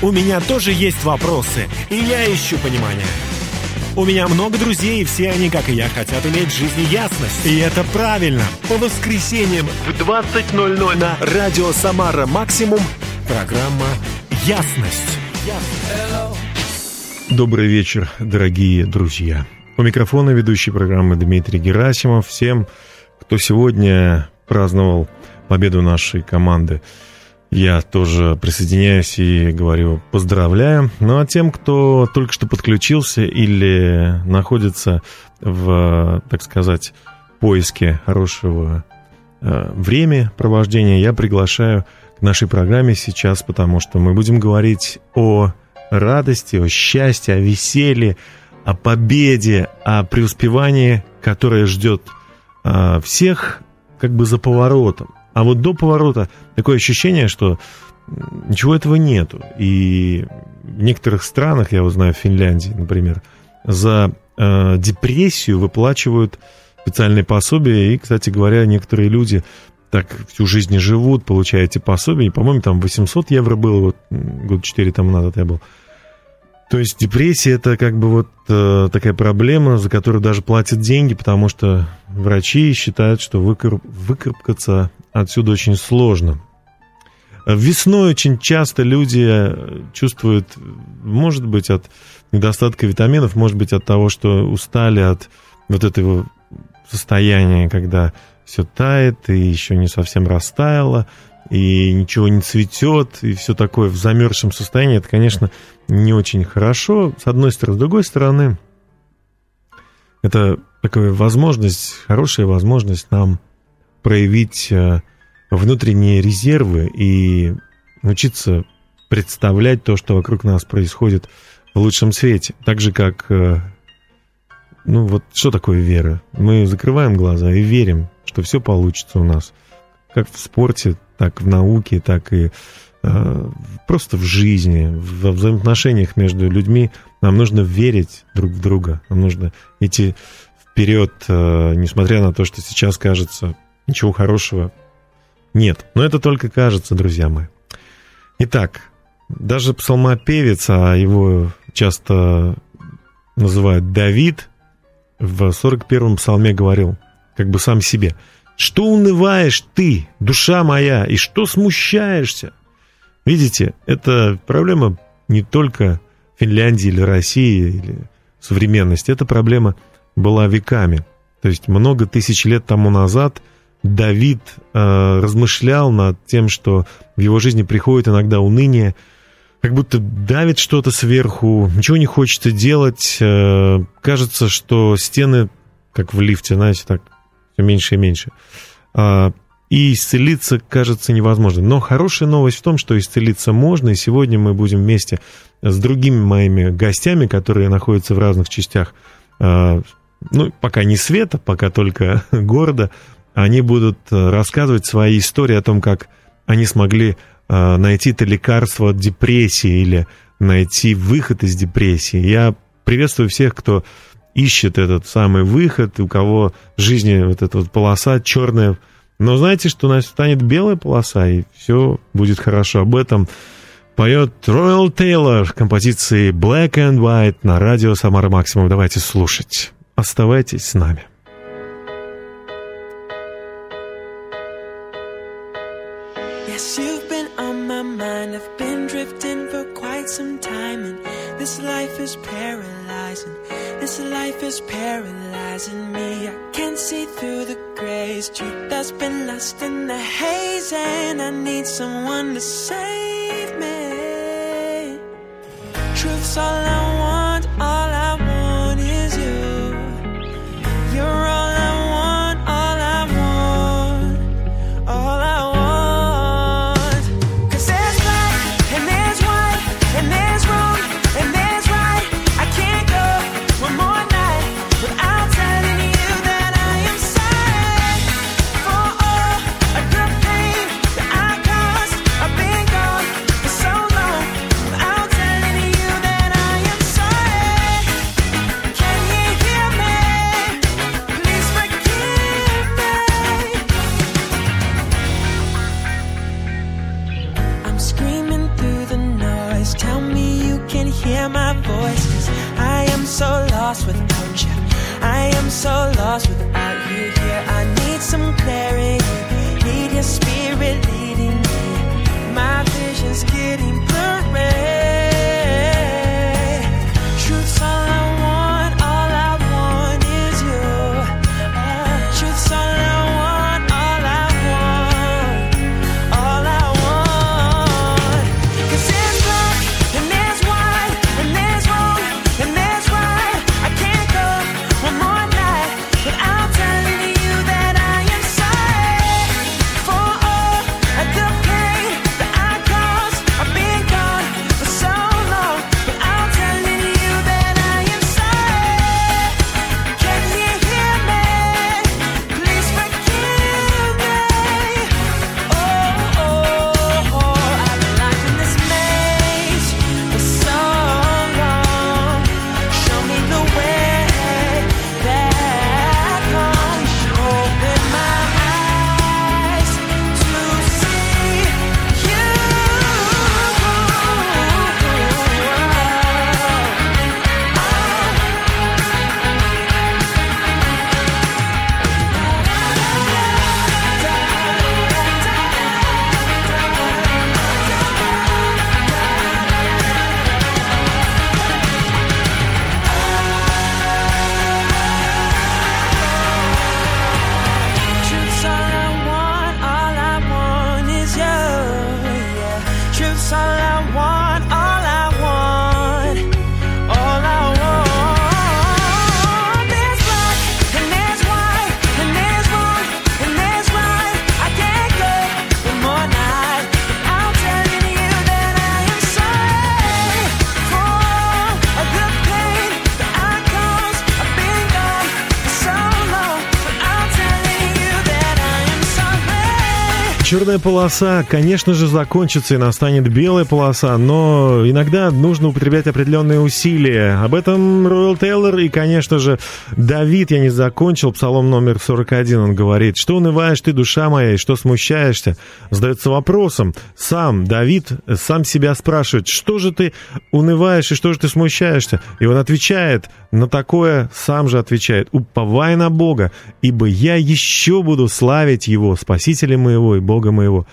У меня тоже есть вопросы, и я ищу понимания. У меня много друзей, и все они, как и я, хотят иметь в жизни ясность. И это правильно. По воскресеньям в 20.00 на Радио Самара Максимум программа «Ясность». Добрый вечер, дорогие друзья. У микрофона ведущий программы Дмитрий Герасимов. Всем, кто сегодня праздновал победу нашей команды – я тоже присоединяюсь и говорю поздравляю. Ну а тем, кто только что подключился или находится в, так сказать, поиске хорошего э, времени провождения, я приглашаю к нашей программе сейчас, потому что мы будем говорить о радости, о счастье, о веселье, о победе, о преуспевании, которое ждет э, всех как бы за поворотом. А вот до поворота такое ощущение, что ничего этого нету. И в некоторых странах, я вот знаю, в Финляндии, например, за э, депрессию выплачивают специальные пособия. И, кстати говоря, некоторые люди так всю жизнь живут, получая эти пособия. И, по-моему, там 800 евро было, вот год 4 тому назад я был. То есть депрессия это как бы вот э, такая проблема, за которую даже платят деньги, потому что врачи считают, что выкарп, выкарабкаться отсюда очень сложно. Весной очень часто люди э, чувствуют, может быть, от недостатка витаминов, может быть, от того, что устали от вот этого состояния, когда все тает и еще не совсем растаяло, и ничего не цветет, и все такое в замерзшем состоянии. Это, конечно, не очень хорошо, с одной стороны. С другой стороны, это такая возможность, хорошая возможность нам проявить э, внутренние резервы и научиться представлять то, что вокруг нас происходит в лучшем свете. Так же, как, э, ну вот что такое вера? Мы закрываем глаза и верим, что все получится у нас. Как в спорте, так в науке, так и э, просто в жизни, во взаимоотношениях между людьми. Нам нужно верить друг в друга, нам нужно идти вперед, несмотря на то, что сейчас кажется ничего хорошего нет. Но это только кажется, друзья мои. Итак, даже псалмопевец, а его часто называют Давид, в 41-м псалме говорил, как бы сам себе, «Что унываешь ты, душа моя, и что смущаешься?» Видите, это проблема не только Финляндии или России, или современности, эта проблема была веками. То есть много тысяч лет тому назад – Давид э, размышлял над тем, что в его жизни приходит иногда уныние, как будто давит что-то сверху, ничего не хочется делать, э, кажется, что стены, как в лифте, знаете, так все меньше и меньше. Э, и исцелиться кажется невозможным. Но хорошая новость в том, что исцелиться можно, и сегодня мы будем вместе с другими моими гостями, которые находятся в разных частях, э, ну, пока не света, пока только города, они будут э, рассказывать свои истории о том, как они смогли э, найти это лекарство от депрессии или найти выход из депрессии. Я приветствую всех, кто ищет этот самый выход, у кого в жизни вот эта вот полоса черная. Но знаете, что у нас станет белая полоса, и все будет хорошо. Об этом поет Роyal Тейлор композиции Black and White на радио Самара Максимум. Давайте слушать. Оставайтесь с нами. Is paralyzing. This life is paralyzing me. I can't see through the grays. Truth has been lost in the haze, and I need someone to save me. Truth's all I Черная полоса, конечно же, закончится и настанет белая полоса, но иногда нужно употреблять определенные усилия. Об этом Ройл Тейлор и, конечно же, Давид, я не закончил, псалом номер 41, он говорит, что унываешь ты, душа моя, и что смущаешься? Задается вопросом, сам Давид сам себя спрашивает, что же ты унываешь и что же ты смущаешься? И он отвечает на такое, сам же отвечает, уповай на Бога, ибо я еще буду славить Его, Спасителя моего и Бога моего.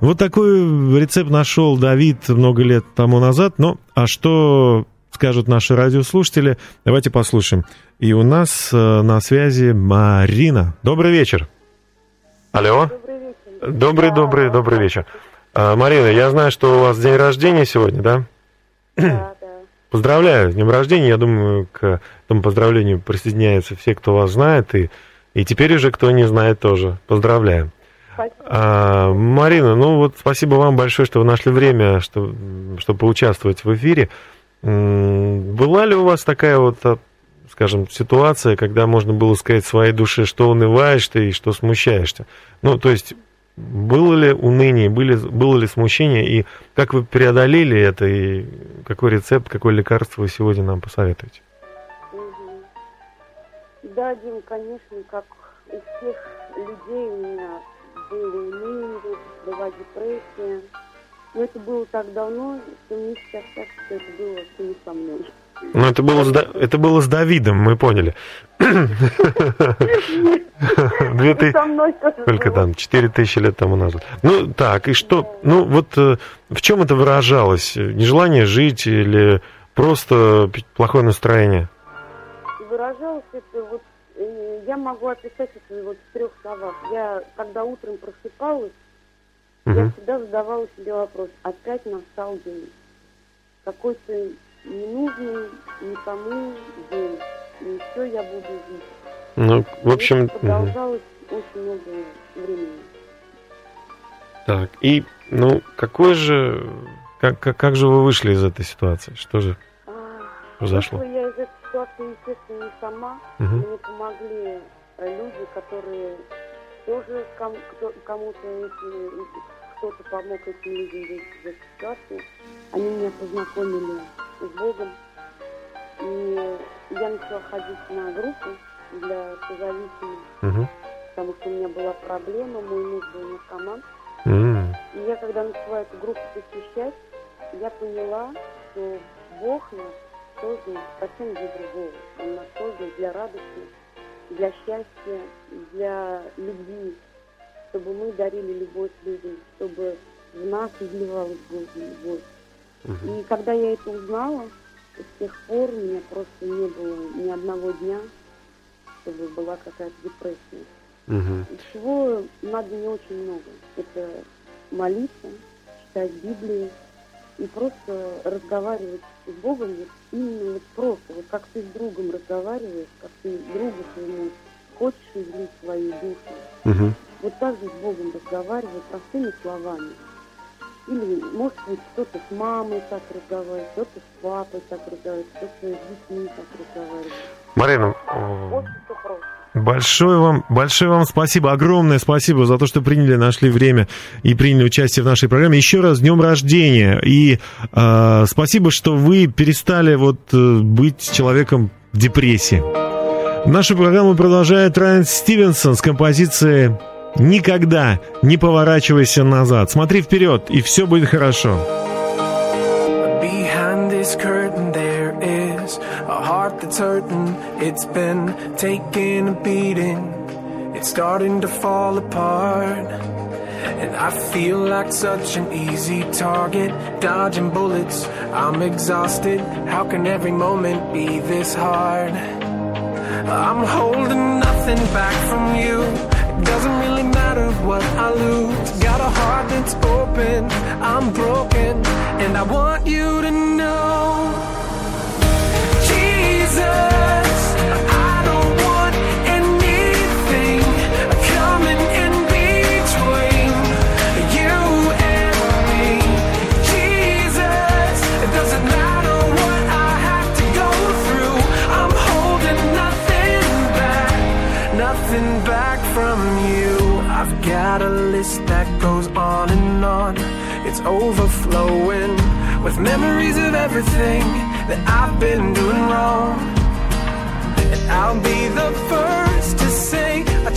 Вот такой рецепт нашел Давид много лет тому назад. Ну, а что скажут наши радиослушатели? Давайте послушаем. И у нас э, на связи Марина. Добрый вечер. Алло. Добрый добрый, добрый вечер. А, Марина, я знаю, что у вас день рождения сегодня, да? Да, да. Поздравляю с днем рождения. Я думаю, к этому поздравлению присоединяются все, кто вас знает, и, и теперь уже кто не знает тоже. Поздравляю. Спасибо. А, Марина, ну вот спасибо вам большое, что вы нашли время, что, чтобы поучаствовать в эфире. Была ли у вас такая вот, а, скажем, ситуация, когда можно было сказать своей душе, что унываешь ты и что смущаешься? Ну, то есть, было ли уныние, были, было ли смущение, и как вы преодолели это, и какой рецепт, какое лекарство вы сегодня нам посоветуете? Да, Дим, конечно, как у всех людей у меня было уныние, была депрессия. Но это было так давно, что мне сейчас кажется, что это было все не со мной. Ну, это было, с, Да- это было с Давидом, мы поняли. Две ты... Сколько там? Четыре тысячи лет тому назад. Ну, так, и что? Ну, вот э, в чем это выражалось? Нежелание жить или просто плохое настроение? Выражалось это вот, я могу описать это вот в трех словах. Я, когда утром просыпалась, я Мгм. всегда задавала себе вопрос, опять настал день. Какой-то ненужный никому день. И все я буду жить. Ну, в общем, это продолжалось очень много времени. так. И, ну, какой же... Как, как, как же вы вышли из этой ситуации? Что же А, произошло? вышла я из этой ситуации, естественно, не сама. Мгм. Мне помогли э, люди, которые тоже ком- кто- кому-то кто-то помог этим людям из этой ситуации. Они меня познакомили с Богом. И я начала ходить на группу для созависимых, Мгм. потому что у меня была проблема, мой муж был наркоман. М, И я, когда начала эту группу посещать, я поняла, что Бог нас создал совсем для другого. Он нас создал для радости, для счастья, для любви, чтобы мы дарили любовь людям, чтобы в нас изливалась Божья любовь. И когда я это узнала, с тех пор у меня просто не было ни одного дня, чтобы была какая-то депрессия. И Всего надо не очень много. Это молиться, читать Библию и просто разговаривать с Богом вот именно вот просто, вот как ты с другом разговариваешь, как ты другу своему хочешь излить свою душу. Мгм. Вот так же с Богом разговаривать простыми словами. Или, может быть, кто-то с мамой так разговаривает, кто-то с папой так разговаривает, кто-то с детьми так разговаривает. Марина, просто. Большое вам, большое вам спасибо, огромное спасибо за то, что приняли, нашли время и приняли участие в нашей программе. Еще раз днем рождения и э, спасибо, что вы перестали вот э, быть человеком в депрессии. Нашу программу продолжает Райан Стивенсон с композицией «Никогда не поворачивайся назад». Смотри вперед, и все будет хорошо. That's hurting. It's been taking a beating. It's starting to fall apart. And I feel like such an easy target, dodging bullets. I'm exhausted. How can every moment be this hard? I'm holding nothing back from you. Doesn't really matter what I lose. Got a heart that's open. I'm broken, and I want you to know, Jesus. List that goes on and on. It's overflowing with memories of everything that I've been doing wrong. And I'll be the first to say I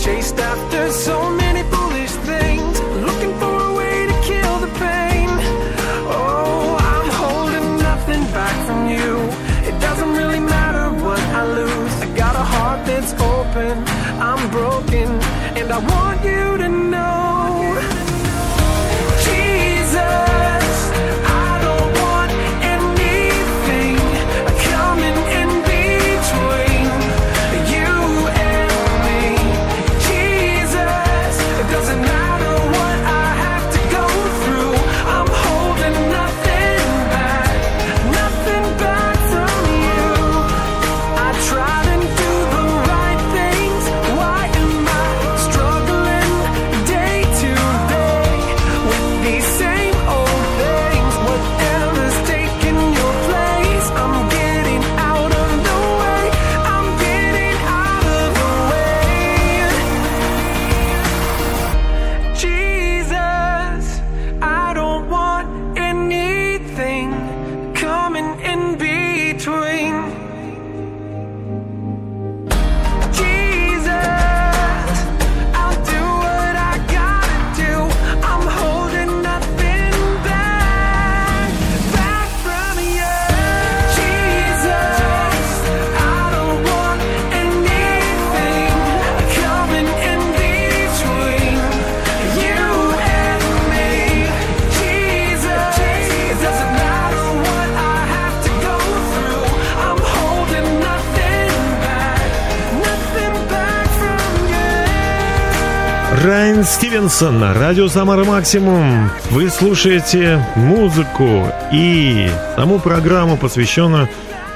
you. Райан Стивенсон, радио Самара Максимум. Вы слушаете музыку и саму программу, посвященную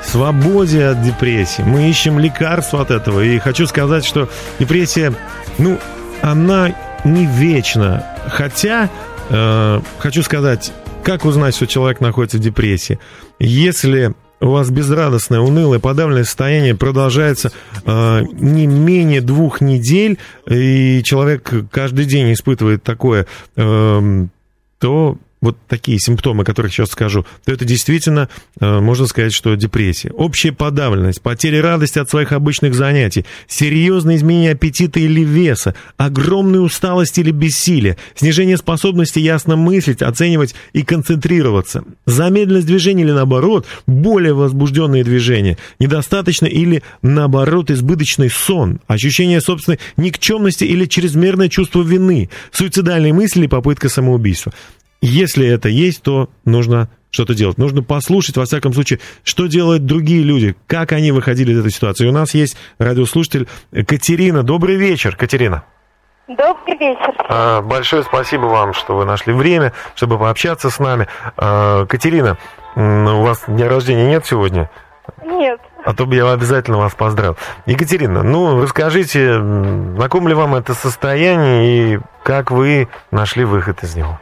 свободе от депрессии. Мы ищем лекарства от этого. И хочу сказать, что депрессия, ну, она не вечна. Хотя, э, хочу сказать, как узнать, что человек находится в депрессии? Если у вас безрадостное, унылое, подавленное состояние продолжается э, не менее двух недель, и человек каждый день испытывает такое, эм, то вот такие симптомы, которые сейчас скажу, то это действительно, э, можно сказать, что депрессия. Общая подавленность, потеря радости от своих обычных занятий, серьезное изменение аппетита или веса, огромная усталость или бессилие, снижение способности ясно мыслить, оценивать и концентрироваться, замедленность движения или наоборот, более возбужденные движения, недостаточно или наоборот избыточный сон, ощущение собственной никчемности или чрезмерное чувство вины, суицидальные мысли и попытка самоубийства. Если это есть, то нужно что-то делать. Нужно послушать, во всяком случае, что делают другие люди, как они выходили из этой ситуации. У нас есть радиослушатель Катерина. Добрый вечер, Катерина. Добрый вечер. А, большое спасибо вам, что вы нашли время, чтобы пообщаться с нами. А, Катерина, у вас дня рождения нет сегодня? Нет. А то бы я обязательно вас поздравил. Екатерина, ну расскажите, знаком ли вам это состояние и как вы нашли выход из него?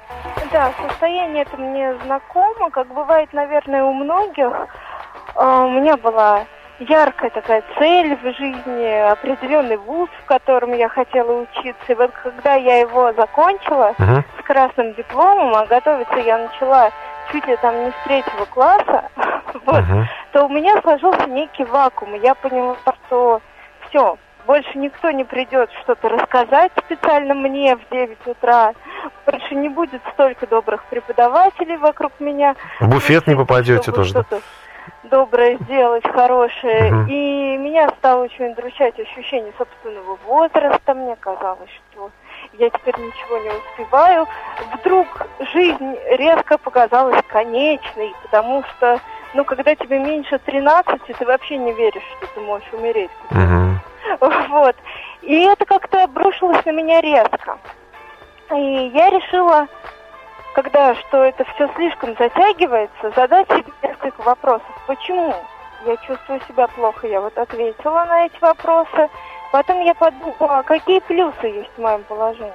Да, состояние это мне знакомо, как бывает, наверное, у многих. А, у меня была яркая такая цель в жизни, определенный вуз, в котором я хотела учиться. И вот когда я его закончила Мгм. с красным дипломом, а готовиться я начала чуть ли там не с третьего класса, вот, Мгм. то у меня сложился некий вакуум. И Я поняла, что все, больше никто не придет что-то рассказать специально мне в 9 утра. Больше не будет столько добрых преподавателей вокруг меня. В буфет не попадете тоже, да? что-то доброе сделать, хорошее. Мгм. И меня стало очень удручать ощущение собственного возраста. Мне казалось, что я теперь ничего не успеваю. Вдруг жизнь резко показалась конечной, потому что, ну, когда тебе меньше 13, ты вообще не веришь, что ты можешь умереть. Мгм. Вот. И это как-то обрушилось на меня резко. И я решила, когда что это все слишком затягивается, задать себе несколько вопросов. Почему я чувствую себя плохо? Я вот ответила на эти вопросы. Потом я подумала, а какие плюсы есть в моем положении.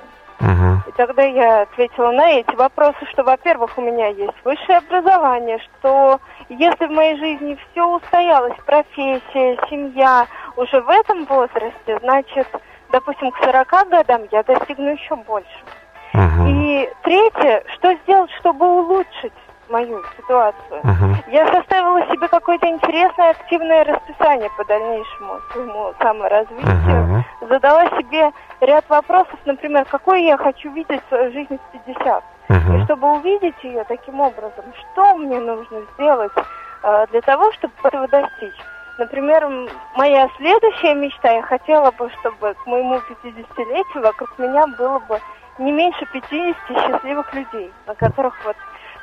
И тогда я ответила на эти вопросы, что, во-первых, у меня есть высшее образование, что если в моей жизни все устоялось, профессия, семья, уже в этом возрасте, значит, допустим, к 40 годам я достигну еще больше. Мгм. И третье, что сделать, чтобы улучшить мою ситуацию? Мгм. Я составила себе какое-то интересное активное расписание по дальнейшему своему саморазвитию. Мгм. Задала себе ряд вопросов, например, какой я хочу видеть свою жизнь в 50. И Мгм. чтобы увидеть ее таким образом, что мне нужно сделать э, для того, чтобы этого достичь. Например, моя следующая мечта, я хотела бы, чтобы к моему 50-летию вокруг меня было бы не меньше 50 счастливых людей, на которых вот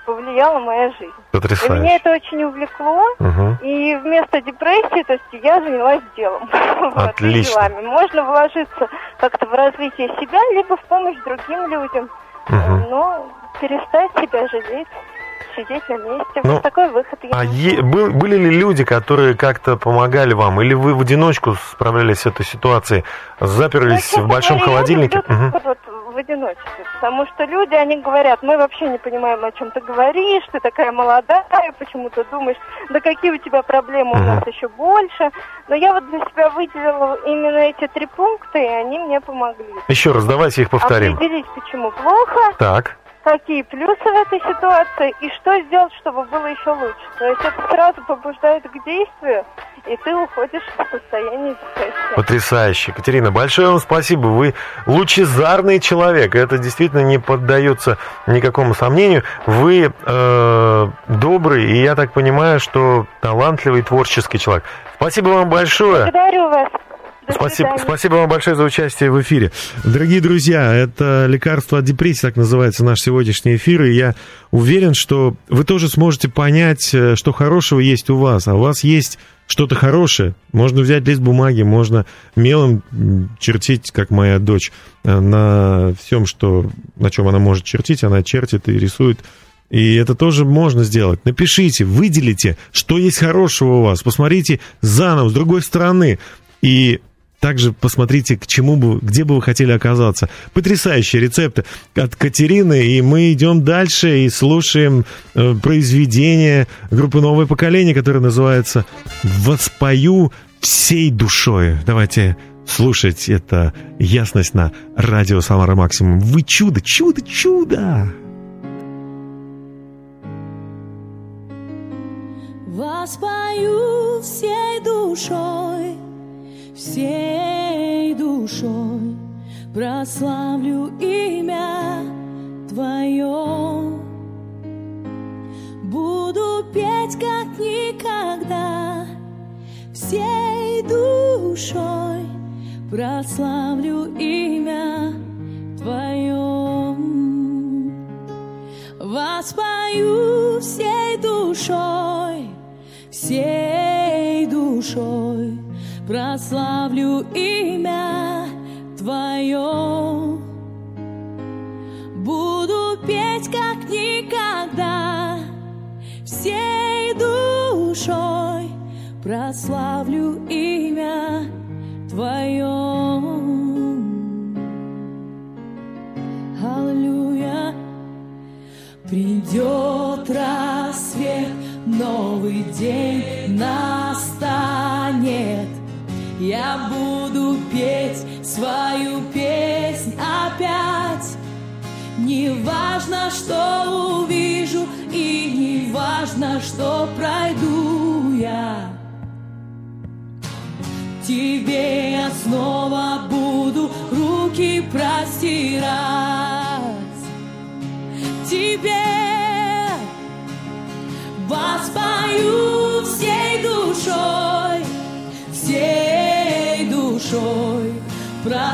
повлияла моя жизнь. И меня Потрясающе. это очень увлекло, Мгм. и вместо депрессии, то есть я занялась делом. Вот, Отлично. делами. Можно вложиться как-то в развитие себя, либо в помощь другим людям, Мгм. но перестать себя жалеть, сидеть на месте. Ну, вот такой выход я А е- был- были ли люди, которые как-то помогали вам, или вы в одиночку справлялись с этой ситуацией, Ну, заперлись честно в большом говоря, холодильнике? Мгм. вот в одиночестве, потому что люди, они говорят, мы вообще не понимаем, о чем ты говоришь, ты такая молодая, почему ты думаешь, да какие у тебя проблемы, у нас еще больше. Но я вот для себя выделила именно эти три пункта, и они мне помогли. Еще раз, давайте их повторим. Определить, почему плохо, Так. Какие плюсы в этой ситуации и что сделать, чтобы было еще лучше. То есть это сразу побуждает к действию, и ты уходишь в состояние депрессии. Потрясающе. Катерина, большое вам спасибо. Вы лучезарный человек. Это действительно не поддается никакому сомнению. Вы э, добрый, и я так понимаю, что талантливый творческий человек. Спасибо вам большое. Благодарю вас. Спасибо, спасибо вам большое за участие в эфире. Дорогие друзья, это лекарство от депрессии, так называется наш сегодняшний эфир, и я уверен, что вы тоже сможете понять, э, что хорошего есть у вас, а у вас есть что-то хорошее. Можно взять лист бумаги, можно мелом чертить, как моя дочь, э, на всем, что, на чем она может чертить, она чертит и рисует. И это тоже можно сделать. Напишите, выделите, что есть хорошего у вас. Посмотрите заново, с другой стороны. И также посмотрите, к чему бы, где бы вы хотели оказаться. Потрясающие рецепты от Катерины, и мы идем дальше и слушаем э, произведение группы «Новое поколение», которое называется «Воспою всей душой». Давайте слушать это ясность на радио Самара Максимум. Вы чудо, чудо, чудо! Воспою всей душой всей душой, прославлю имя Твое. Буду петь как никогда, всей душой, прославлю имя Твое. Воспою всей душой, всей душой, прославлю имя Твое. Буду петь как никогда, всей душой, прославлю имя Твое. Аллилуйя. Придет рассвет, новый день настанет. Я буду петь свою песнь опять. Не важно, что увижу, и не важно, что пройду я. Тебе я снова буду руки простирать. Душой,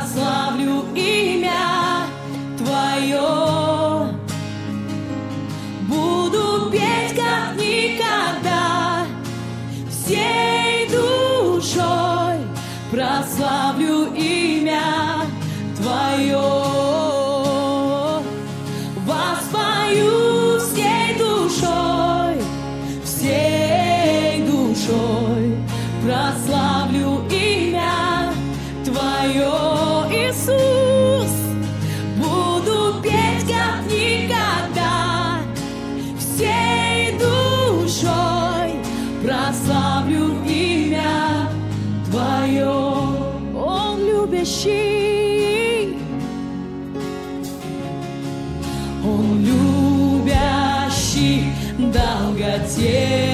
прославлю имя Твое. Он любящий, Он любящий, долготерпеливый.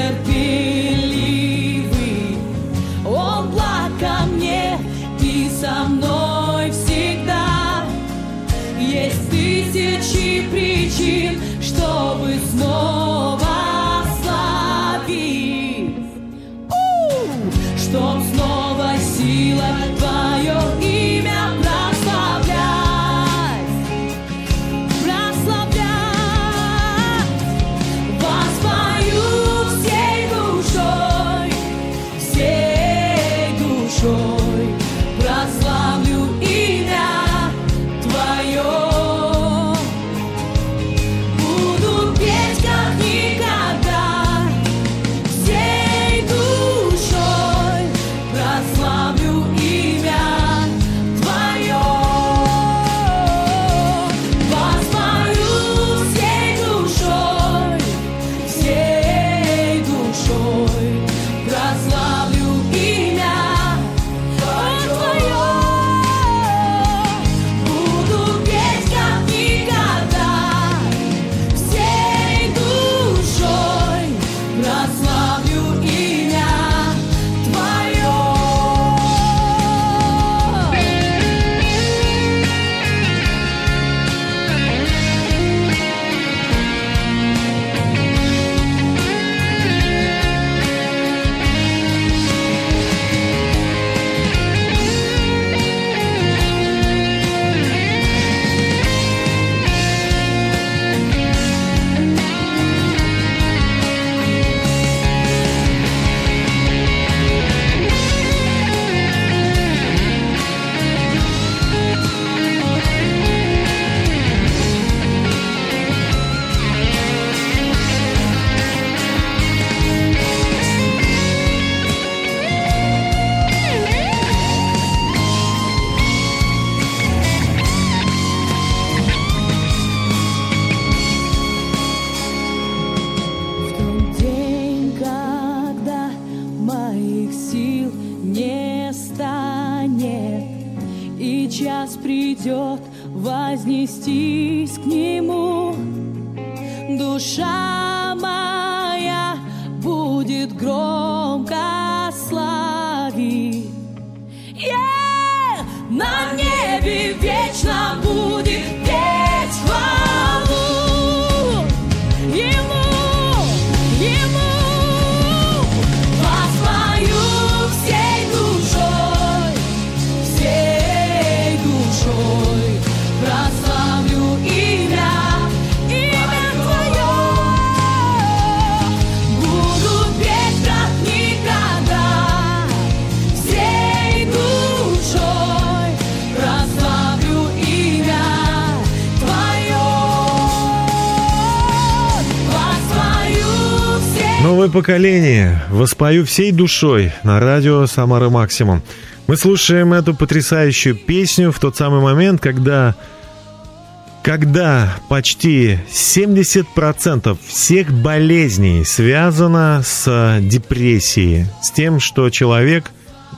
Будет громко славить. Yeah! На небе вечно Новое поколение. Воспою всей душой на радио «Самара Максимум». Мы слушаем эту потрясающую песню в тот самый момент, когда когда почти 70% всех болезней связано с депрессией, с тем, что человек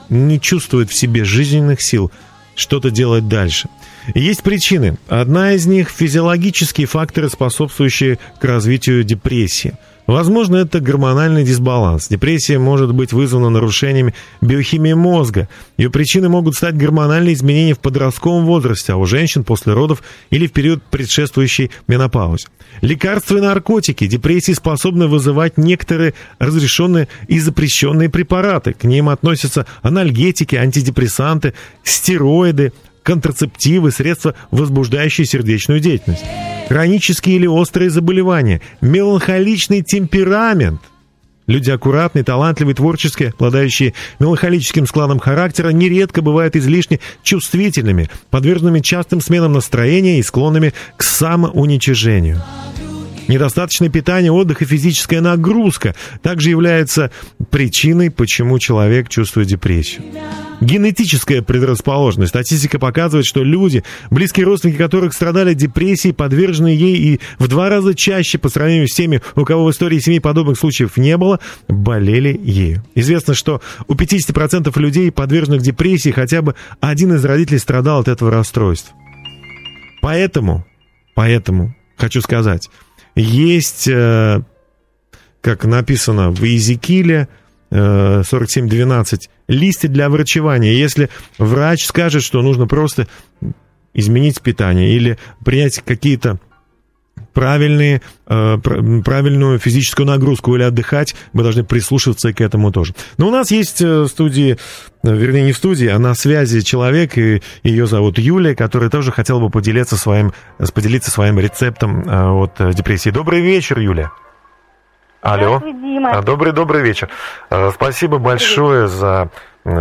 не чувствует в себе жизненных сил что-то делать дальше. Есть причины. Одна из них – физиологические факторы, способствующие к развитию депрессии. Возможно, это гормональный дисбаланс. Депрессия может быть вызвана нарушениями биохимии мозга. Ее причиной могут стать гормональные изменения в подростковом возрасте, а у женщин после родов или в период предшествующий менопаузе. Лекарства и наркотики депрессии способны вызывать некоторые разрешенные и запрещенные препараты. К ним относятся анальгетики, антидепрессанты, стероиды, контрацептивы, средства, возбуждающие сердечную деятельность. Хронические или острые заболевания, меланхоличный темперамент. Люди аккуратные, талантливые, творческие, обладающие меланхолическим складом характера, нередко бывают излишне чувствительными, подверженными частым сменам настроения и склонными к самоуничижению. Недостаточное питание, отдых и физическая нагрузка также являются причиной, почему человек чувствует депрессию. Генетическая предрасположенность. Статистика показывает, что люди, близкие родственники которых страдали депрессией, подвержены ей и в два раза чаще по сравнению с теми, у кого в истории семьи подобных случаев не было, болели ею. Известно, что у 50% людей, подверженных депрессии, хотя бы один из родителей страдал от этого расстройства. Поэтому, поэтому, хочу сказать, есть, э, как написано в Иезекииле, э, 47.12, листы для врачевания. Если врач скажет, что нужно просто изменить питание или принять какие-то правильные, э, пр- правильную физическую нагрузку или отдыхать, мы должны прислушиваться к этому тоже. Но у нас есть э, в студии, э, вернее не в студии, а на связи человек, и ее зовут Юлия, которая тоже хотела бы поделиться своим, поделиться своим рецептом от депрессии. Добрый вечер, Юля. Алло. Дима. А, Добрый, добрый вечер. Спасибо большое за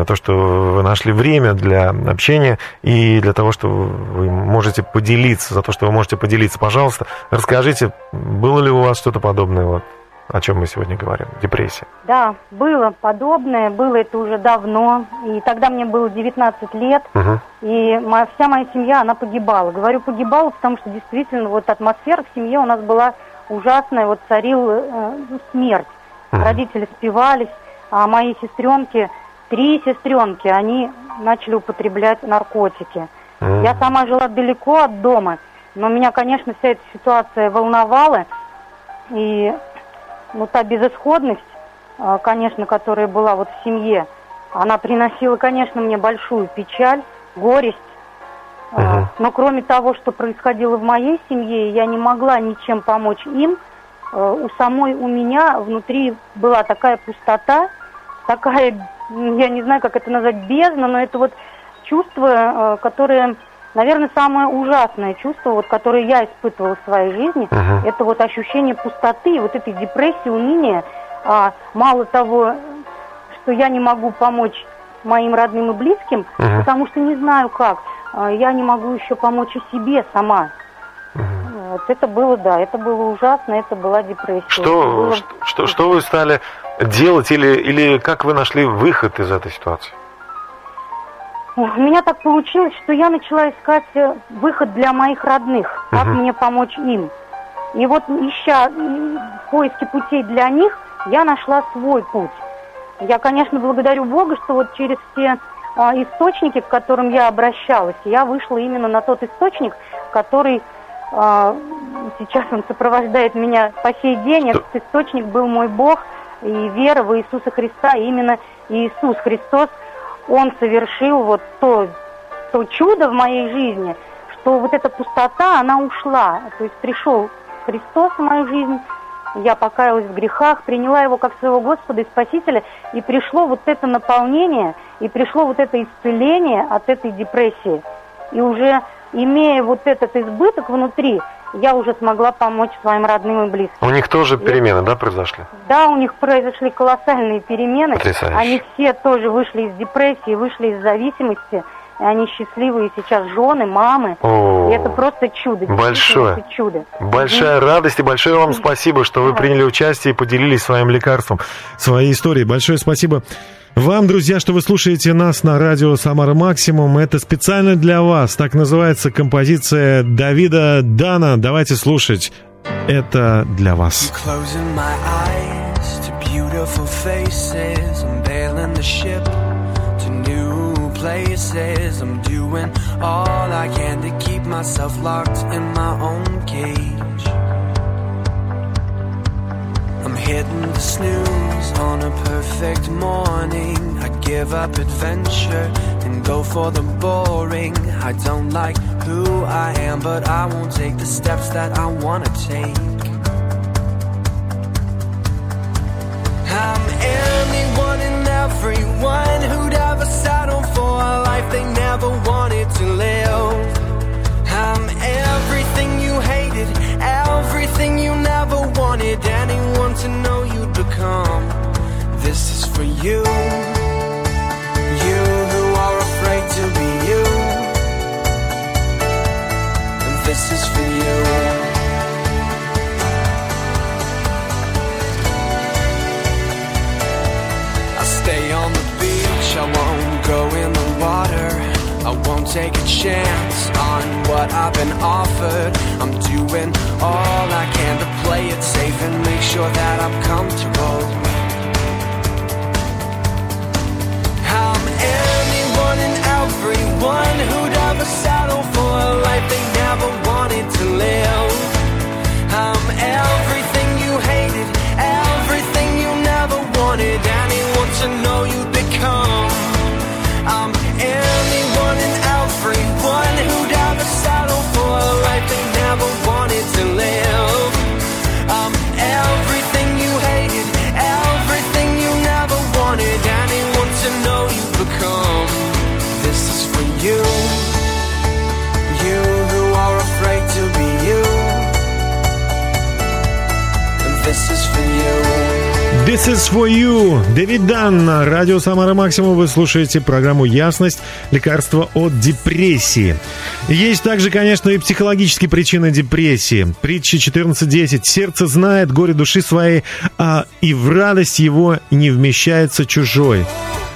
то, что вы нашли время для общения и для того, что вы можете поделиться, за то, что вы можете поделиться. Пожалуйста, расскажите, было ли у вас что-то подобное, вот, о чем мы сегодня говорим, депрессия? Да, было подобное, было это уже давно. И тогда мне было 19 лет, Мгм. и моя, вся моя семья, она погибала. Говорю погибала, потому что действительно вот атмосфера в семье у нас была ужасная, вот царил э, ну, смерть. Мгм. Родители спивались, а мои сестренки, три сестренки, они начали употреблять наркотики. М. Я сама жила далеко от дома, но меня, конечно, вся эта ситуация волновала. И ну, та безысходность, а, конечно, которая была вот в семье, она приносила, конечно, мне большую печаль, горесть. А, Мгм. Но кроме того, что происходило в моей семье, я не могла ничем помочь им. Э, У самой, у меня внутри была такая пустота, такая, я не знаю, как это назвать, бездна, но это вот чувство, э, которое, наверное, самое ужасное чувство, вот, которое я испытывала в своей жизни, Мгм. это вот ощущение пустоты, вот этой депрессии, уныния. А, мало того, что я не могу помочь моим родным и близким, Мгм. потому что не знаю как, а, я не могу еще помочь и себе сама. Вот это было, да, это было ужасно, это была депрессия. Это Что, было- что, что, что вы стали делать или, или как вы нашли выход из этой ситуации? У меня так получилось, что я начала искать э, выход для моих родных, как Мгм. мне помочь им. И вот ища в поиске путей для них, я нашла свой путь. Я, конечно, благодарю Бога, что вот через все а, источники, к которым я обращалась, я вышла именно на тот источник, который а, сейчас он сопровождает меня по сей день. Этот источник был мой Бог, и вера в Иисуса Христа. Именно Иисус Христос, Он совершил вот то, то чудо в моей жизни, что вот эта пустота, она ушла. То есть пришел Христос в мою жизнь, я покаялась в грехах, приняла его как своего Господа и Спасителя, и пришло вот это наполнение, и пришло вот это исцеление от этой депрессии. И уже имея вот этот избыток внутри, я уже смогла помочь своим родным и близким. У них тоже перемены, да, произошли? Да, у них произошли колоссальные перемены. Потрясающе. Они все тоже вышли из депрессии, вышли из зависимости. И они счастливые сейчас жены, мамы. О, И это просто чудо. Большое. чудо. Большая радость и большое вам спасибо, что вы приняли участие и поделились своим лекарством, своей историей. Большое спасибо вам, друзья, что вы слушаете нас на радио «Самара Максимум». Это специально для вас. Так называется композиция Давида Дана. Давайте слушать. Это для вас. I'm doing all I can to keep myself locked in my own cage. I'm hitting the snooze on a perfect morning. I give up adventure and go for the boring. I don't like who I am, but I won't take the steps that I wanna take. I'm anyone and everyone who'd ever settle for a life they never wanted to live. I'm everything you hated, everything you never wanted to know you'd become. This is for you, you who are afraid to be you. And this is for you. Take a chance on what I've been offered. I'm doing all I can to play it safe and make sure that I'm comfortable. I'm anyone and everyone who'd ever settle for a life they never wanted to live. I'm everything you hated, everything you never wanted anyone to know you'd become. I'm anyone and everyone who'd ever settle for a life they never wanted to live. I'm everything you hated, everything you never wanted anyone to know you'd become. This is for you This is for you. Дэвид Дан на радио Самара Максимум. Вы слушаете программу «Ясность. Лекарство от депрессии». Есть также, конечно, и психологические причины депрессии. Притча 14.10. «Сердце знает горе души своей, а и в радость его не вмещается чужой».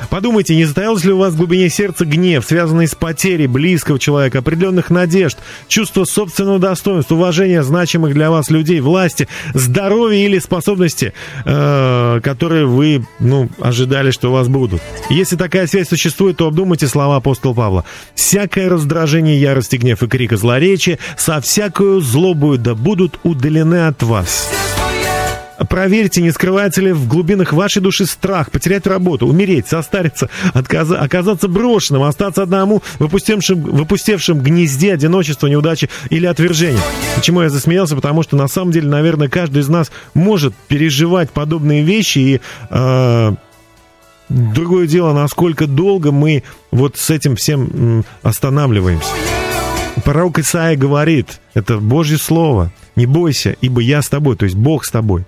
Подумайте, не затаился ли у вас в глубине сердца гнев, связанный с потерей близкого человека, определенных надежд, чувство собственного достоинства, уважения значимых для вас людей, власти, здоровья или способности, э, которые вы, ну, ожидали, что у вас будут. Если такая связь существует, то обдумайте слова апостола Павла. «Всякое раздражение, ярость и гнев и крик и злоречие со всякою злобою да будут удалены от вас». Проверьте, не скрывается ли в глубинах вашей души страх потерять работу, умереть, состариться, отказа- оказаться брошенным, остаться одному, выпустившим, выпустившим гнезде одиночества, неудачи или отвержения. Почему я засмеялся? Потому что на самом деле, наверное, каждый из нас может переживать подобные вещи и э, другое дело, насколько долго мы вот с этим всем останавливаемся. Пророк Исаия говорит, это Божье Слово, не бойся, ибо я с тобой, то есть Бог с тобой.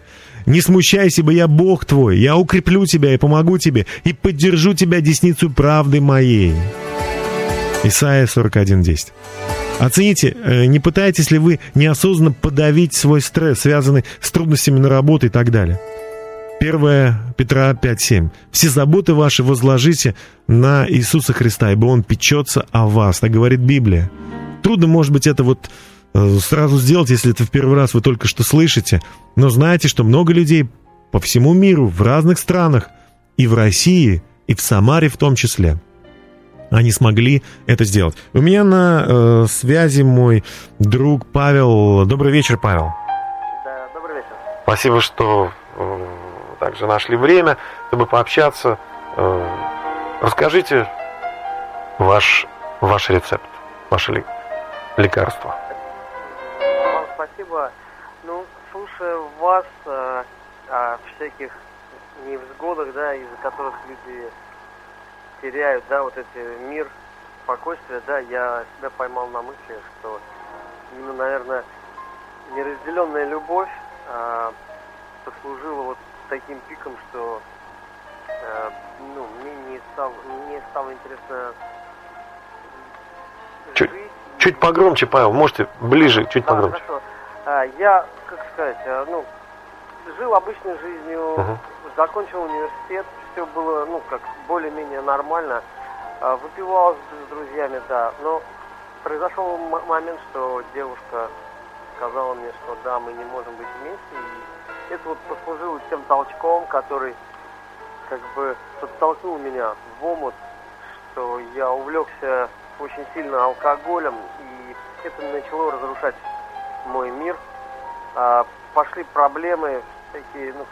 Не смущайся, ибо я Бог твой, я укреплю тебя и помогу тебе, и поддержу тебя десницу правды моей. Исайя 41.10. Оцените, э, не пытаетесь ли вы неосознанно подавить свой стресс, связанный с трудностями на работе и так далее. 1 Петра 5.7. «Все заботы ваши возложите на Иисуса Христа, ибо Он печется о вас», так говорит Библия. Трудно, может быть, это вот сразу сделать, если это в первый раз вы только что слышите, но знаете, что много людей по всему миру, в разных странах, и в России, и в Самаре в том числе, они смогли это сделать. У меня на э, связи мой друг Павел. Добрый вечер, Павел. Спасибо, что э, также нашли время, чтобы пообщаться. Э, Расскажите ваш, ваш рецепт, ваше лекарство. Спасибо. Ну, слушая вас э, о всяких невзгодах, да, из-за которых люди теряют, да, вот эти мир, спокойствие, да, я себя поймал на мысли, что именно, наверное, неразделенная любовь а, послужила вот таким пиком, что э, ну, мне не стало, мне стало интересно Чуть, жить. чуть погромче, Павел, можете ближе, чуть Да, погромче. хорошо. А, я, как сказать, а, ну, жил обычной жизнью, Мгм. закончил университет, все было, ну, как более-менее нормально. А, выпивал с, друзьями, да, но произошел момент, что девушка сказала мне, что да, мы не можем быть вместе, и это вот послужило тем толчком, который как бы подтолкнул меня в омут, что я увлекся очень сильно алкоголем, и это начало разрушать мой мир. А, пошли проблемы такие, ну,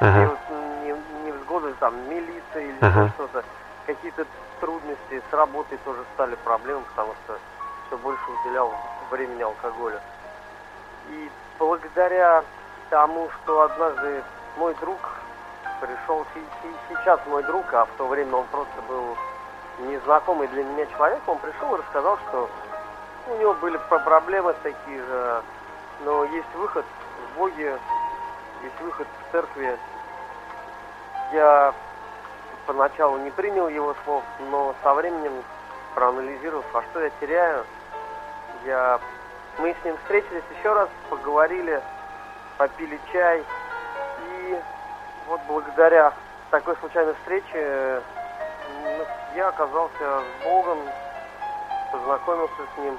вот не, невзгоды, там, милиция или еще что-то, какие-то трудности с работой тоже стали проблемы, потому что все больше уделял времени алкоголю. И благодаря тому, что однажды мой друг пришел, сейчас мой друг, а в то время он просто был незнакомый для меня человек, он пришел и рассказал, что у него были про- проблемы такие же, но есть выход в Боге, есть выход в церкви. Я поначалу не принял его слов, но со временем, проанализировав, а что я теряю, я... мы с ним встретились еще раз, поговорили, попили чай, и вот благодаря такой случайной встрече ну, я оказался с Богом, познакомился с ним.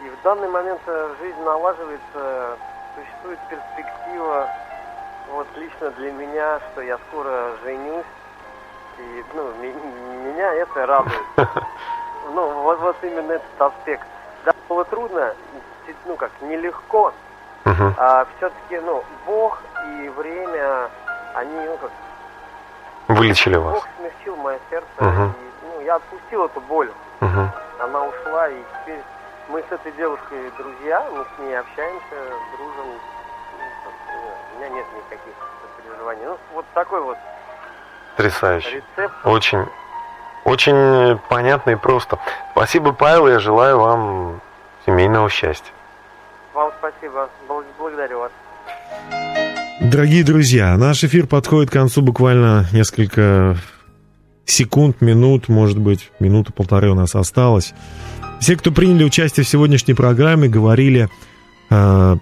И в данный момент э, жизнь налаживается, существует перспектива, вот лично для меня, что я скоро женюсь. И ну, меня это радует. Ну, вот, вот именно этот аспект. Да, было трудно, ну как, нелегко, Мгм. а все-таки, ну, Бог и время, они, ну как, Вылечили вас. Бог смягчил мое сердце, Мгм. и, ну, я отпустил эту боль. Мгм. Она ушла, и теперь мы с этой девушкой друзья, мы с ней общаемся, дружим. Ну, У меня нет никаких переживаний. Ну, вот такой вот Потрясающе. рецепт. Очень, очень понятно и просто. Спасибо, Павел, я желаю вам семейного счастья. Вам спасибо. Бл- Благодарю вас. Дорогие друзья, наш эфир подходит к концу буквально несколько секунд, минут, может быть, минуты полторы у нас осталось. Все, кто приняли участие в сегодняшней программе, говорили, э,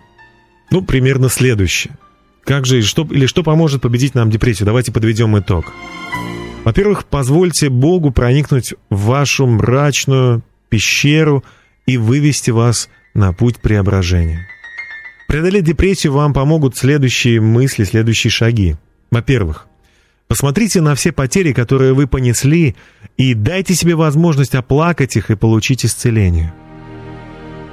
ну, примерно следующее. Как же, что, или что поможет победить нам депрессию? Давайте подведем итог. Во-первых, позвольте Богу проникнуть в вашу мрачную пещеру и вывести вас на путь преображения. Преодолеть депрессию вам помогут следующие мысли, следующие шаги. Во-первых, посмотрите на все потери, которые вы понесли, и дайте себе возможность оплакать их и получить исцеление.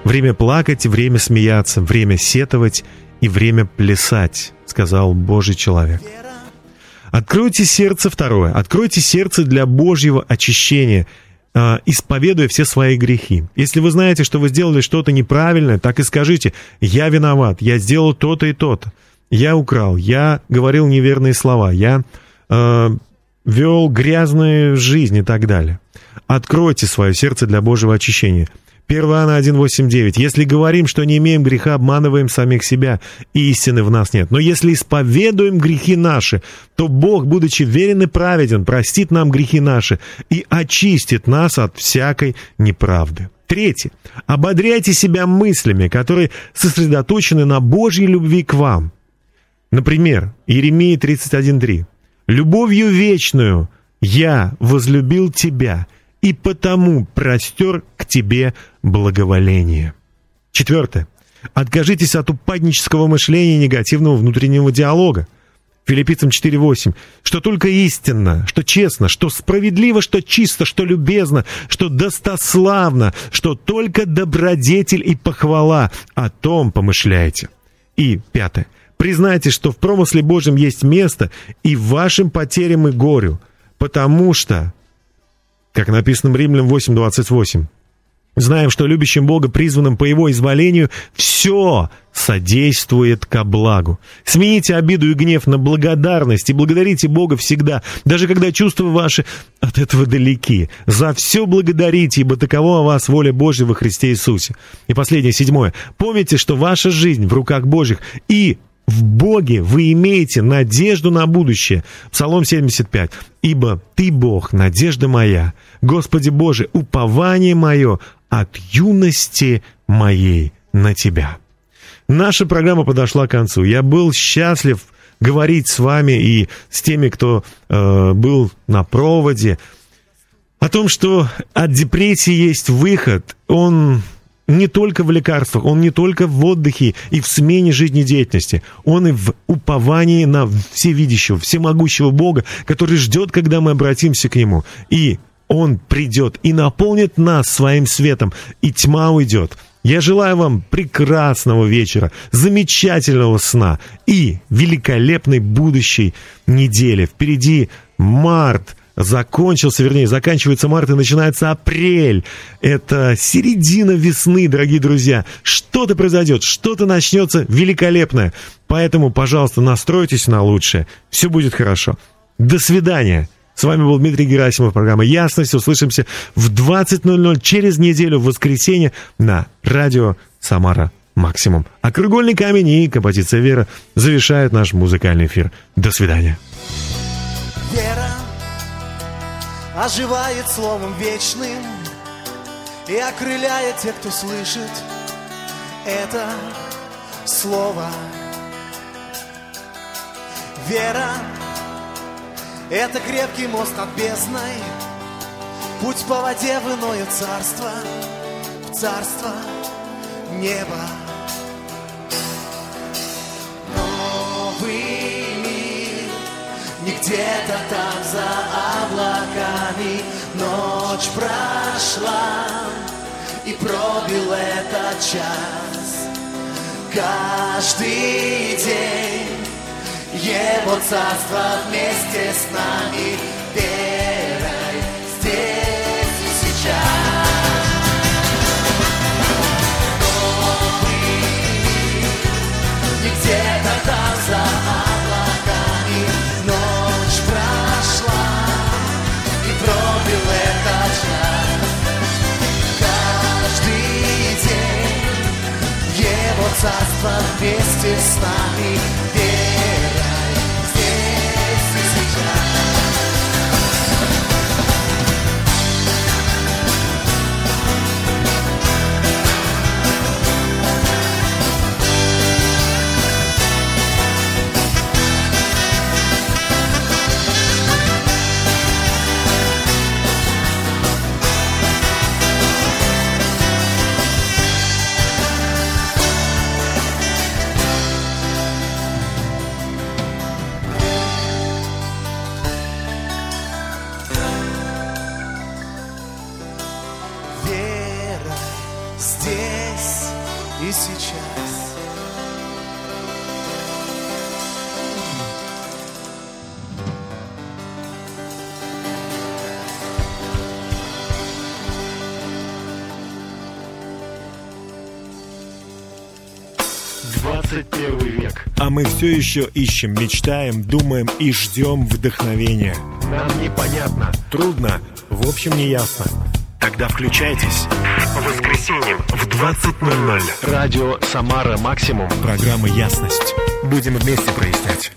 Время плакать, время смеяться, время сетовать и время плясать, сказал Божий человек. Откройте сердце второе. Откройте сердце для Божьего очищения, э, исповедуя все свои грехи. Если вы знаете, что вы сделали что-то неправильное, так и скажите, я виноват, я сделал то-то и то-то. Я украл, я говорил неверные слова, я вел грязную жизнь и так далее. Откройте свое сердце для Божьего очищения. 1 Иоанна 1.8.9. Если говорим, что не имеем греха, обманываем самих себя, и истины в нас нет. Но если исповедуем грехи наши, то Бог, будучи верен и праведен, простит нам грехи наши и очистит нас от всякой неправды. Третье. Ободряйте себя мыслями, которые сосредоточены на Божьей любви к вам. Например, Иеремия 31.3. «Любовью вечную я возлюбил тебя, и потому простер к тебе благоволение». Четвертое. Откажитесь от упаднического мышления негативного внутреннего диалога. Филиппийцам 4.8. Что только истинно, что честно, что справедливо, что чисто, что любезно, что достославно, что только добродетель и похвала, о том помышляйте. И пятое. Признайте, что в промысле Божьем есть место и вашим потерям и горю, потому что, как написано в Римлянам 8.28, Знаем, что любящим Бога, призванным по Его изволению, все содействует ко благу. Смените обиду и гнев на благодарность и благодарите Бога всегда, даже когда чувства ваши от этого далеки. За все благодарите, ибо такова о вас воля Божья во Христе Иисусе. И последнее, седьмое. Помните, что ваша жизнь в руках Божьих и в Боге вы имеете надежду на будущее. Псалом 75. «Ибо Ты, Бог, надежда моя, Господи Боже, упование мое от юности моей на Тебя». Наша программа подошла к концу. Я был счастлив говорить с вами и с теми, кто э, был на проводе, о том, что от депрессии есть выход. Он не только в лекарствах, он не только в отдыхе и в смене жизнедеятельности, он и в уповании на всевидящего, всемогущего Бога, который ждет, когда мы обратимся к Нему. И Он придет и наполнит нас своим светом, и тьма уйдет. Я желаю вам прекрасного вечера, замечательного сна и великолепной будущей недели. Впереди март – закончился, вернее, заканчивается март и начинается апрель. Это середина весны, дорогие друзья. Что-то произойдет, что-то начнется великолепное. Поэтому, пожалуйста, настройтесь на лучшее. Все будет хорошо. До свидания. С вами был Дмитрий Герасимов, программа «Ясность». Услышимся в 20.00 через неделю в воскресенье на радио «Самара Максимум». А «Кругольный камень» и композиция «Вера» завершают наш музыкальный эфир. До свидания. Вера оживает словом вечным и окрыляет тех, кто слышит это слово. Вера — это крепкий мост над бездной, путь по воде в иное царство, в царство неба. Новый где-то там за облаками Ночь прошла и пробил этот час. Каждый день Его царство вместе с нами Верой царство вместе с все еще ищем, мечтаем, думаем и ждем вдохновения. Нам непонятно, трудно, в общем не ясно. Тогда включайтесь. По воскресеньям в 20.00. Радио «Самара Максимум». Программа «Ясность». Будем вместе прояснять.